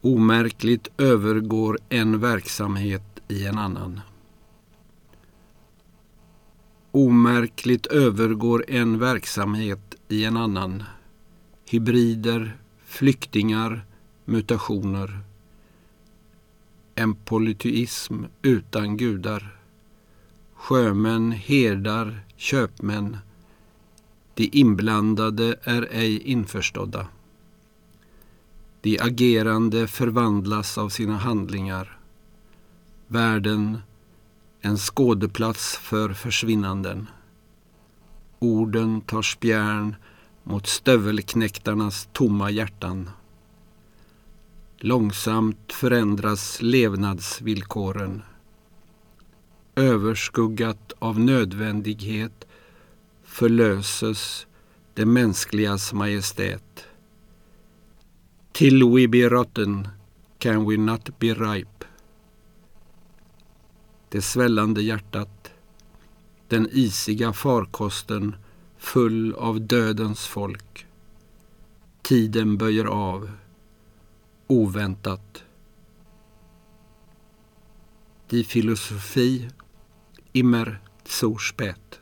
Omärkligt övergår en verksamhet i en annan. Omärkligt övergår en verksamhet i en annan. Hybrider, flyktingar, mutationer. En polyteism utan gudar. Sjömän, herdar, köpmän. De inblandade är ej införstådda. De agerande förvandlas av sina handlingar. Världen, en skådeplats för försvinnanden. Orden tar spjärn mot stövelknäktarnas tomma hjärtan. Långsamt förändras levnadsvillkoren. Överskuggat av nödvändighet förlöses det mänskligas majestät. Till we be rotten can we not be ripe. Det svällande hjärtat, den isiga farkosten full av dödens folk. Tiden böjer av, oväntat. Die Philosophie immer zu spät.